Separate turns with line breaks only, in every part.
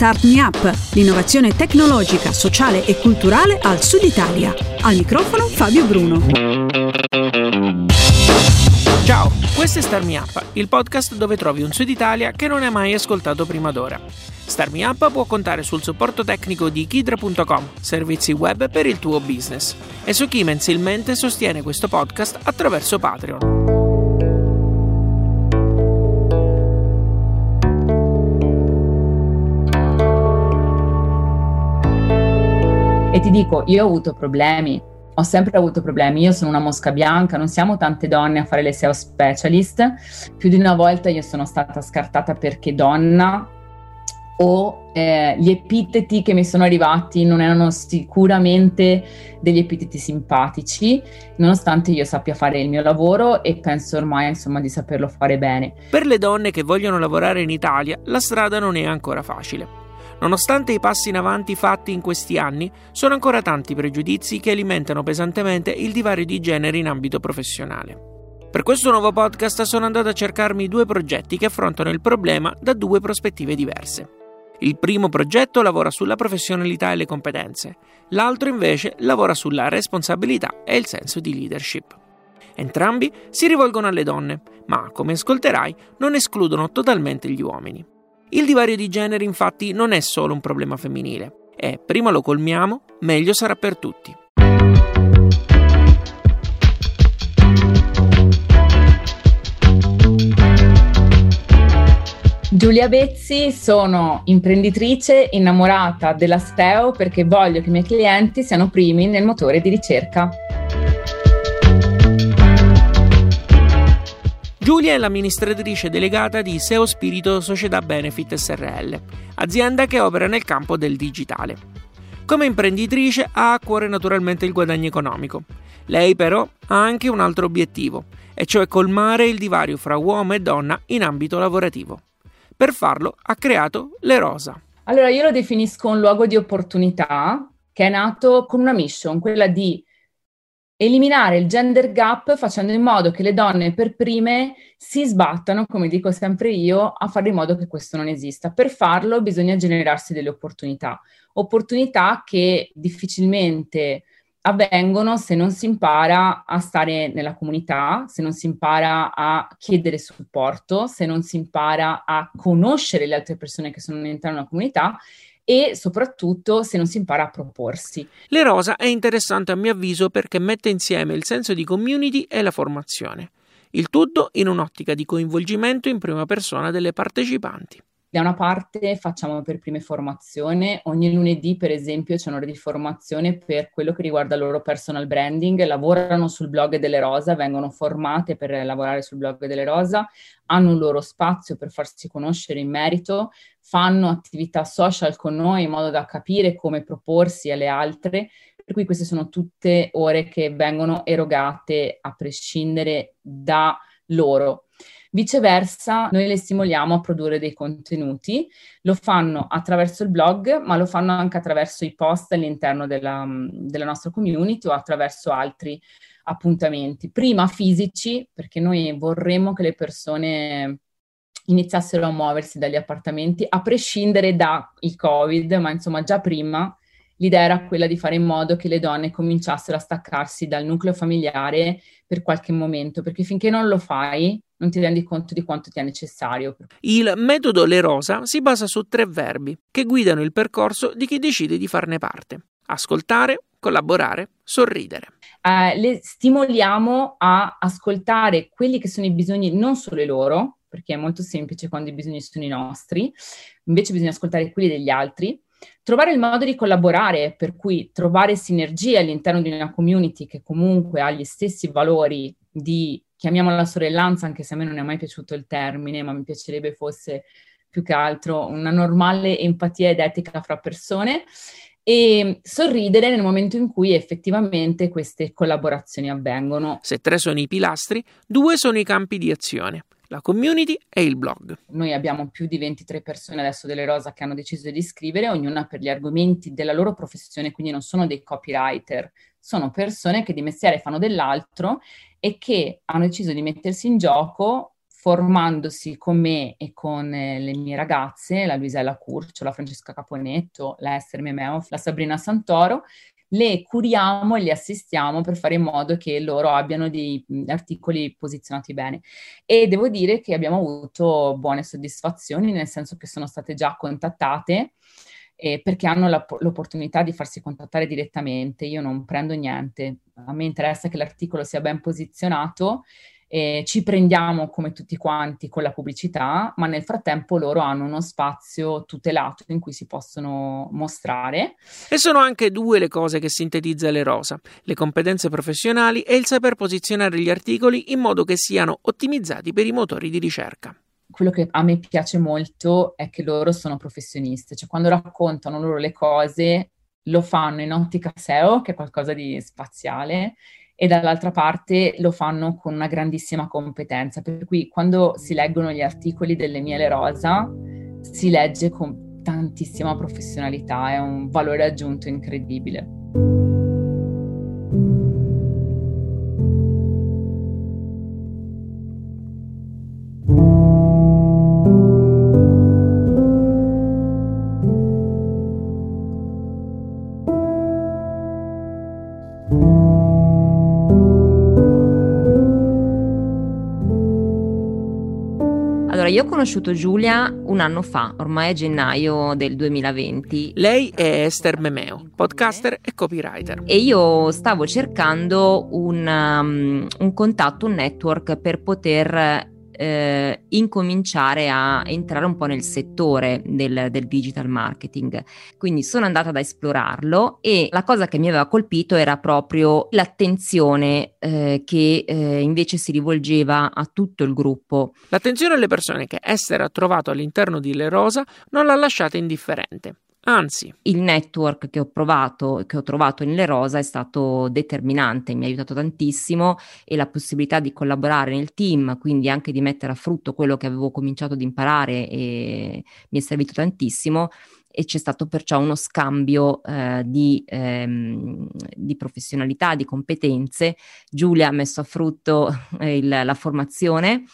Start Me Up, l'innovazione tecnologica, sociale e culturale al Sud Italia. Al microfono Fabio Bruno.
Ciao, questo è Start Me Up, il podcast dove trovi un Sud Italia che non hai mai ascoltato prima d'ora. Start Me Up può contare sul supporto tecnico di Kidra.com, servizi web per il tuo business, e su chi mensilmente sostiene questo podcast attraverso Patreon.
E ti dico, io ho avuto problemi, ho sempre avuto problemi, io sono una mosca bianca, non siamo tante donne a fare le SEO specialist, più di una volta io sono stata scartata perché donna o eh, gli epiteti che mi sono arrivati non erano sicuramente degli epiteti simpatici, nonostante io sappia fare il mio lavoro e penso ormai insomma di saperlo fare bene.
Per le donne che vogliono lavorare in Italia la strada non è ancora facile. Nonostante i passi in avanti fatti in questi anni, sono ancora tanti pregiudizi che alimentano pesantemente il divario di genere in ambito professionale. Per questo nuovo podcast sono andato a cercarmi due progetti che affrontano il problema da due prospettive diverse. Il primo progetto lavora sulla professionalità e le competenze, l'altro invece lavora sulla responsabilità e il senso di leadership. Entrambi si rivolgono alle donne, ma come ascolterai non escludono totalmente gli uomini. Il divario di genere infatti non è solo un problema femminile e prima lo colmiamo, meglio sarà per tutti.
Giulia Bezzi, sono imprenditrice innamorata della STEO perché voglio che i miei clienti siano primi nel motore di ricerca.
Giulia è l'amministratrice delegata di SEO Spirito Società Benefit SRL, azienda che opera nel campo del digitale. Come imprenditrice ha a cuore naturalmente il guadagno economico. Lei però ha anche un altro obiettivo, e cioè colmare il divario fra uomo e donna in ambito lavorativo. Per farlo ha creato Le Rosa.
Allora io lo definisco un luogo di opportunità che è nato con una mission, quella di eliminare il gender gap facendo in modo che le donne per prime si sbattano, come dico sempre io, a fare in modo che questo non esista. Per farlo bisogna generarsi delle opportunità, opportunità che difficilmente avvengono se non si impara a stare nella comunità, se non si impara a chiedere supporto, se non si impara a conoscere le altre persone che sono all'interno della comunità e soprattutto se non si impara a proporsi.
Le Rosa è interessante a mio avviso perché mette insieme il senso di community e la formazione, il tutto in un'ottica di coinvolgimento in prima persona delle partecipanti.
Da una parte facciamo per prime formazione, ogni lunedì per esempio c'è un'ora di formazione per quello che riguarda il loro personal branding, lavorano sul blog delle Rosa, vengono formate per lavorare sul blog delle Rosa, hanno un loro spazio per farsi conoscere in merito, fanno attività social con noi in modo da capire come proporsi alle altre, per cui queste sono tutte ore che vengono erogate a prescindere da loro. Viceversa, noi le stimoliamo a produrre dei contenuti, lo fanno attraverso il blog, ma lo fanno anche attraverso i post all'interno della, della nostra community o attraverso altri appuntamenti, prima fisici, perché noi vorremmo che le persone iniziassero a muoversi dagli appartamenti, a prescindere dal Covid, ma insomma già prima l'idea era quella di fare in modo che le donne cominciassero a staccarsi dal nucleo familiare per qualche momento, perché finché non lo fai non ti rendi conto di quanto ti è necessario.
Il metodo Le Rosa si basa su tre verbi che guidano il percorso di chi decide di farne parte. Ascoltare, collaborare, sorridere.
Eh, le stimoliamo a ascoltare quelli che sono i bisogni non solo i loro, perché è molto semplice quando i bisogni sono i nostri, invece bisogna ascoltare quelli degli altri, trovare il modo di collaborare, per cui trovare sinergie all'interno di una community che comunque ha gli stessi valori di chiamiamola sorellanza, anche se a me non è mai piaciuto il termine, ma mi piacerebbe fosse più che altro una normale empatia ed etica fra persone e sorridere nel momento in cui effettivamente queste collaborazioni avvengono.
Se tre sono i pilastri, due sono i campi di azione. La community e il blog.
Noi abbiamo più di 23 persone adesso delle Rosa che hanno deciso di scrivere, ognuna per gli argomenti della loro professione, quindi non sono dei copywriter, sono persone che di mestiere fanno dell'altro e che hanno deciso di mettersi in gioco formandosi con me e con eh, le mie ragazze, la Luisella Curcio, la Francesca Caponetto, la Esther Memeo, la Sabrina Santoro, le curiamo e le assistiamo per fare in modo che loro abbiano dei articoli posizionati bene. E devo dire che abbiamo avuto buone soddisfazioni, nel senso che sono state già contattate eh, perché hanno la, l'opportunità di farsi contattare direttamente. Io non prendo niente, a me interessa che l'articolo sia ben posizionato eh, ci prendiamo come tutti quanti con la pubblicità, ma nel frattempo loro hanno uno spazio tutelato in cui si possono mostrare.
E sono anche due le cose che sintetizza le Rosa, le competenze professionali e il saper posizionare gli articoli in modo che siano ottimizzati per i motori di ricerca
quello che a me piace molto è che loro sono professioniste, cioè quando raccontano loro le cose lo fanno in ottica SEO, che è qualcosa di spaziale, e dall'altra parte lo fanno con una grandissima competenza. Per cui quando si leggono gli articoli delle Miele Rosa si legge con tantissima professionalità, è un valore aggiunto incredibile.
Conosciuto Giulia un anno fa, ormai è gennaio del 2020.
Lei è Esther Memeo, podcaster e copywriter.
E io stavo cercando un, um, un contatto, un network per poter eh, incominciare a entrare un po' nel settore del, del, digital marketing. Quindi sono andata ad esplorarlo e la cosa che mi aveva colpito era proprio l'attenzione eh, che eh, invece si rivolgeva a tutto il gruppo.
L'attenzione alle persone che Esther ha trovato all'interno di Le Rosa non l'ha lasciata indifferente. Anzi,
il network che ho provato, che ho trovato nelle Rosa è stato determinante, mi ha aiutato tantissimo e la possibilità di collaborare nel team, quindi anche di mettere a frutto quello che avevo cominciato ad imparare mi è servito tantissimo e c'è stato perciò uno scambio eh, di, ehm, di, professionalità, di competenze. Giulia ha messo a frutto eh, il, la formazione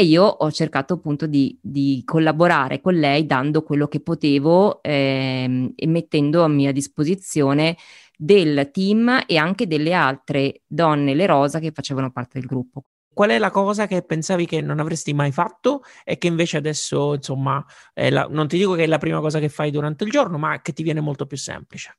e io ho cercato appunto di, di collaborare con lei dando quello che potevo ehm, e mettendo a mia disposizione del team e anche delle altre donne le rosa che facevano parte del gruppo.
Qual è la cosa che pensavi che non avresti mai fatto e che invece adesso, insomma, la, non ti dico che è la prima cosa che fai durante il giorno, ma che ti viene molto più semplice?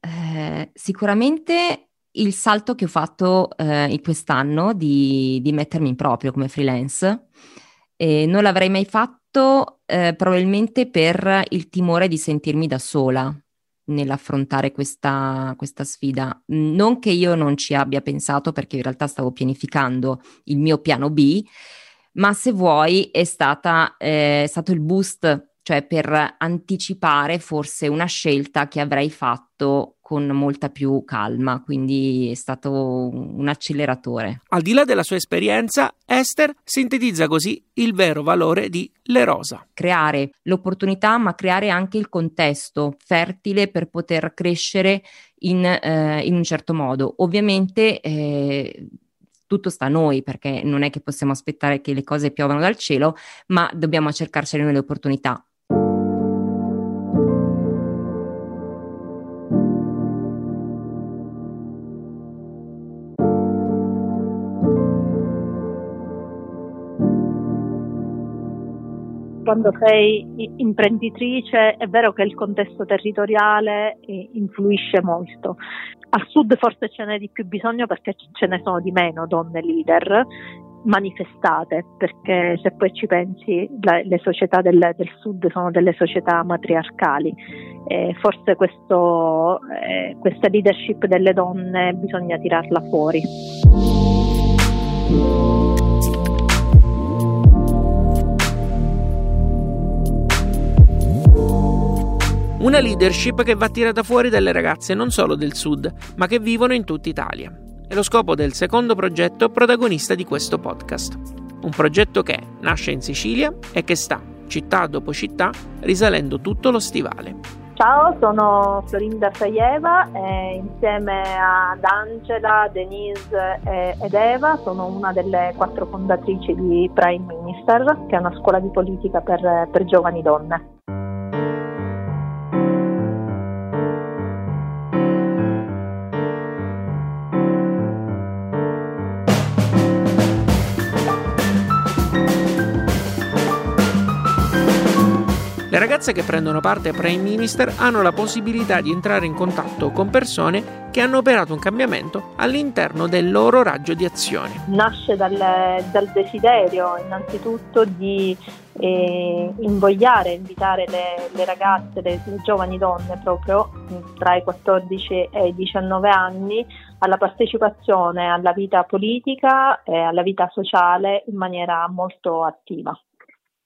Eh, sicuramente il salto che ho fatto eh, quest'anno di, di, mettermi in proprio come freelance. E non l'avrei mai fatto eh, probabilmente per il timore di sentirmi da sola nell'affrontare questa, questa sfida. Non che io non ci abbia pensato perché in realtà stavo pianificando il mio piano B, ma se vuoi è, stata, eh, è stato il boost cioè per anticipare forse una scelta che avrei fatto con molta più calma, quindi è stato un acceleratore.
Al di là della sua esperienza, Esther sintetizza così il vero valore di Le Rosa.
Creare l'opportunità, ma creare anche il contesto fertile per poter crescere in, eh, in un certo modo. Ovviamente eh, tutto sta a noi perché non è che possiamo aspettare che le cose piovano dal cielo, ma dobbiamo cercarcene le opportunità.
Quando sei imprenditrice è vero che il contesto territoriale eh, influisce molto. Al sud forse ce n'è di più bisogno perché ce ne sono di meno donne leader manifestate, perché se poi ci pensi le società del, del, sud sono delle società matriarcali. Eh, forse questo, eh, questa leadership delle donne bisogna tirarla fuori.
Una leadership che va tirata fuori dalle ragazze non solo del sud, ma che vivono in tutta Italia. È lo scopo del secondo progetto protagonista di questo podcast. Un progetto che nasce in Sicilia e che sta, città dopo città, risalendo tutto lo stivale.
Ciao, sono Florinda Faieva e insieme ad Angela, Denise ed Eva sono una delle quattro fondatrici di Prime Minister, che è una scuola di politica per, per giovani donne.
Ragazze che prendono parte a Prime Minister hanno la possibilità di entrare in contatto con persone che hanno operato un cambiamento all'interno del loro raggio di azione.
Nasce dal, dal desiderio innanzitutto di eh, invogliare, invitare le, le ragazze, le, le, giovani donne proprio tra i 14 e i 19 anni alla partecipazione alla vita politica e alla vita sociale in maniera molto attiva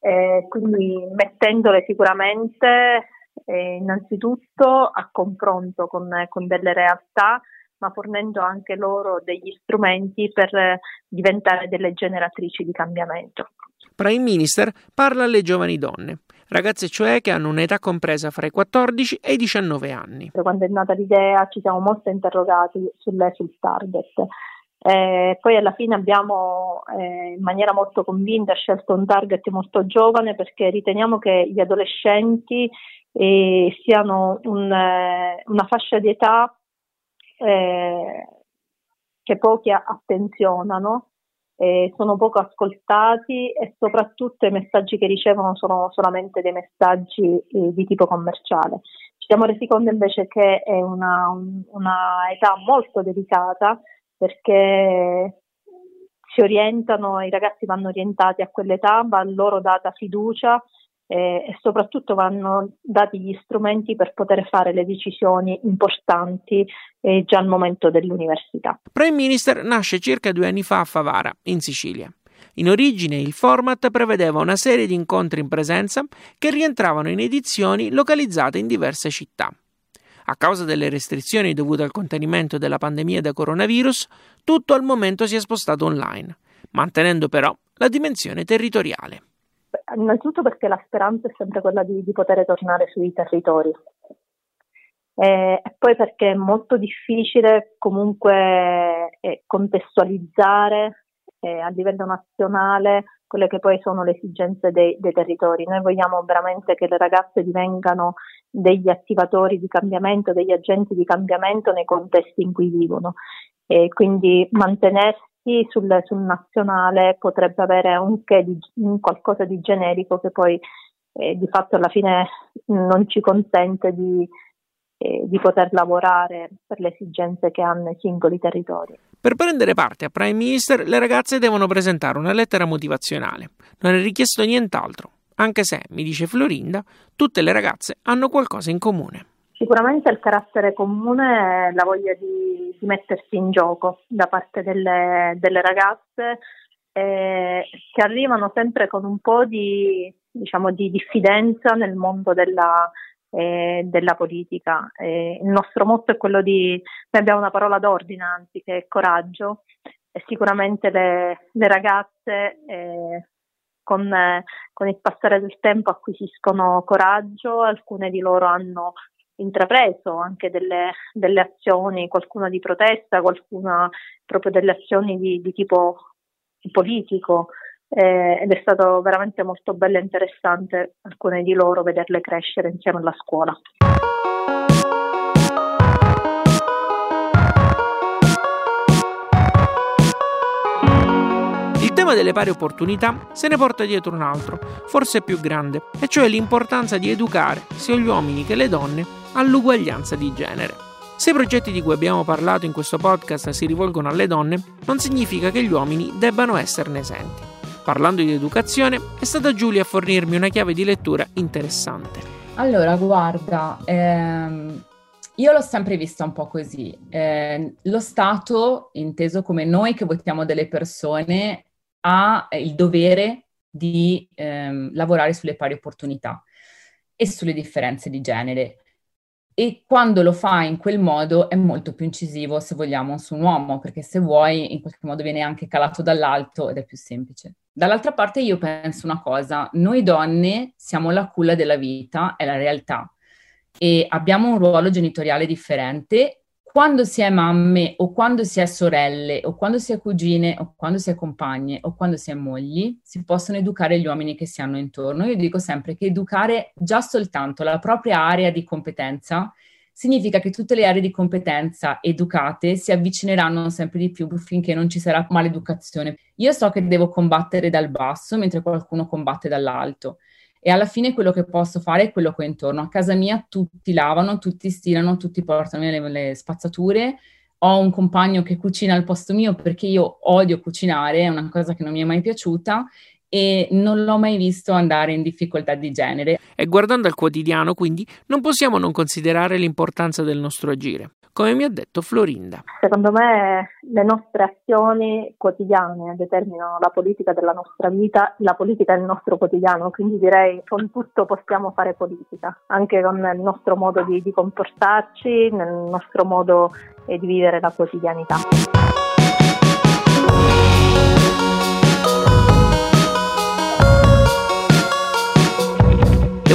eh, quindi mettendole sicuramente eh, innanzitutto a confronto con, con, delle realtà, ma fornendo anche loro degli strumenti per eh, diventare delle generatrici di cambiamento.
Prime Minister parla alle giovani donne, ragazze cioè che hanno un'età compresa fra i 14 e i 19 anni.
Quando è nata l'idea ci siamo molto interrogati sul, sul target eh, poi alla fine abbiamo eh, in maniera molto convinta scelto un target molto giovane perché riteniamo che gli adolescenti eh, siano un, eh, una fascia di età eh, che pochi attenzionano, sono poco ascoltati e soprattutto i messaggi che ricevono sono solamente dei messaggi eh, di tipo commerciale. Ci siamo resi conto invece che è una, un, una età molto delicata perché si orientano, i ragazzi vanno orientati a quell'età, va loro data fiducia eh, e soprattutto vanno dati gli strumenti per poter fare le decisioni importanti eh, già al momento dell'università.
Prime Minister nasce circa due anni fa a Favara, in Sicilia. In origine il format prevedeva una serie di incontri in presenza che rientravano in edizioni localizzate in diverse città. A causa delle restrizioni dovute al contenimento della pandemia da coronavirus, tutto al momento si è spostato online, mantenendo però la dimensione territoriale.
Innanzitutto perché la speranza è sempre quella di, di poter tornare sui territori. E poi perché è molto difficile comunque eh, contestualizzare eh, a livello nazionale quelle che poi sono le esigenze dei, dei, territori. Noi vogliamo veramente che le ragazze divengano degli attivatori di cambiamento, degli agenti di cambiamento nei contesti in cui vivono. E quindi mantenersi sul, sul nazionale potrebbe avere un, di, qualcosa di generico che poi eh, di fatto alla fine non ci consente di, eh, di poter lavorare per le esigenze che hanno i singoli territori.
Per prendere parte a Prime Minister le ragazze devono presentare una lettera motivazionale. Non è richiesto nient'altro, anche se, mi dice Florinda, tutte le ragazze hanno qualcosa in comune.
Sicuramente il carattere comune è la voglia di, di mettersi in gioco da parte delle, delle ragazze eh, che arrivano sempre con un po' di, diciamo, di diffidenza nel mondo della, eh, della politica. Eh, il nostro motto è quello di, noi abbiamo una parola d'ordine anzi che è coraggio e sicuramente le, le ragazze eh, con, con, il passare del tempo acquisiscono coraggio, alcune di loro hanno intrapreso anche delle, delle azioni, qualcuna di protesta, qualcuna proprio delle azioni di, di tipo politico eh, ed è stato veramente molto bello e interessante alcune di loro vederle crescere insieme alla scuola.
Il tema delle pari opportunità se ne porta dietro un altro, forse più grande, e cioè l'importanza di educare sia gli uomini che le donne all'uguaglianza di genere. Se i progetti di cui abbiamo parlato in questo podcast si rivolgono alle donne, non significa che gli uomini debbano esserne esenti. Parlando di educazione, è stata Giulia a fornirmi una chiave di lettura interessante.
Allora, guarda, ehm, io l'ho sempre vista un po' così. Eh, lo Stato, inteso come noi che votiamo delle persone, ha il dovere di ehm, lavorare sulle pari opportunità e sulle differenze di genere e quando lo fa in quel modo è molto più incisivo, se vogliamo, su un uomo, perché se vuoi in qualche modo viene anche calato dall'alto ed è più semplice. Dall'altra parte io penso una cosa, noi donne siamo la culla della vita, è la realtà.
e abbiamo un ruolo genitoriale differente quando si è mamme o quando si è sorelle o quando si è cugine o quando si è compagne o quando si è mogli, si possono educare gli uomini che si hanno intorno. Io dico sempre che educare già soltanto la propria area di competenza significa che tutte le aree di competenza educate si avvicineranno sempre di più finché non ci sarà maleducazione. Io so che devo combattere dal basso mentre qualcuno combatte dall'alto e alla fine quello che posso fare è quello che ho intorno. A casa mia tutti lavano, tutti stirano, tutti portano le, le spazzature. Ho un compagno che cucina al posto mio perché io odio cucinare, è una cosa che non mi è mai piaciuta e non l'ho mai visto andare in difficoltà di genere.
E guardando al quotidiano, quindi, non possiamo non considerare l'importanza del nostro agire come mi ha detto Florinda.
Secondo me le nostre azioni quotidiane determinano la politica della nostra vita, la politica è il nostro quotidiano, quindi direi con tutto possiamo fare politica, anche con il nostro modo di, di comportarci, nel nostro modo eh, di vivere la quotidianità.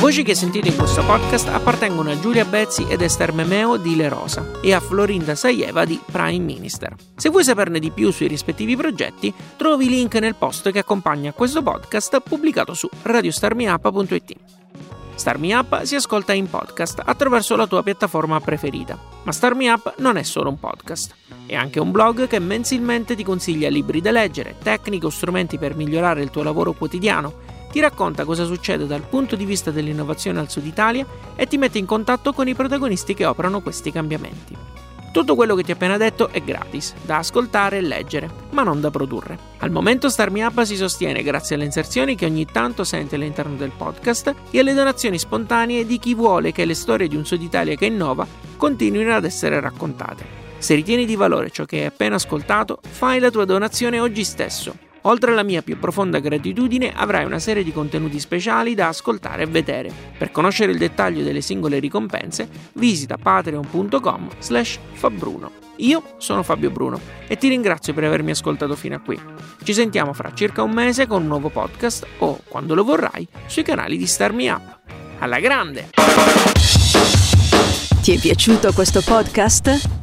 Voci che sentite in questo podcast appartengono a Giulia Bezzi ed Esther Memeo di Le Rosa e a Florinda Saieva di Prime Minister. Se vuoi saperne di più sui rispettivi progetti, trovi i link nel post che accompagna questo podcast pubblicato su radiostarmiup.it. Starmi Up si ascolta in podcast attraverso la tua piattaforma preferita, ma Starmi Up non è solo un podcast, è anche un blog che mensilmente ti consiglia libri da leggere, tecniche o strumenti per migliorare il tuo lavoro quotidiano ti racconta cosa succede dal punto di vista dell'innovazione al Sud Italia e ti mette in contatto con i protagonisti che operano questi cambiamenti. Tutto quello che ti ho appena detto è gratis, da ascoltare e leggere, ma non da produrre. Al momento Starmi Up si sostiene grazie alle inserzioni che ogni tanto sente all'interno del podcast e alle donazioni spontanee di chi vuole che le storie di un Sud Italia che innova continuino ad essere raccontate. Se ritieni di valore ciò che hai appena ascoltato, fai la tua donazione oggi stesso Oltre alla mia più profonda gratitudine, avrai una serie di contenuti speciali da ascoltare e vedere. Per conoscere il dettaglio delle singole ricompense, visita patreon.com slash fabbruno. Io sono Fabio Bruno e ti ringrazio per avermi ascoltato fino a qui. Ci sentiamo fra circa un mese con un nuovo podcast o, quando lo vorrai, sui canali di Starmi Up. Alla grande!
Ti è piaciuto questo podcast?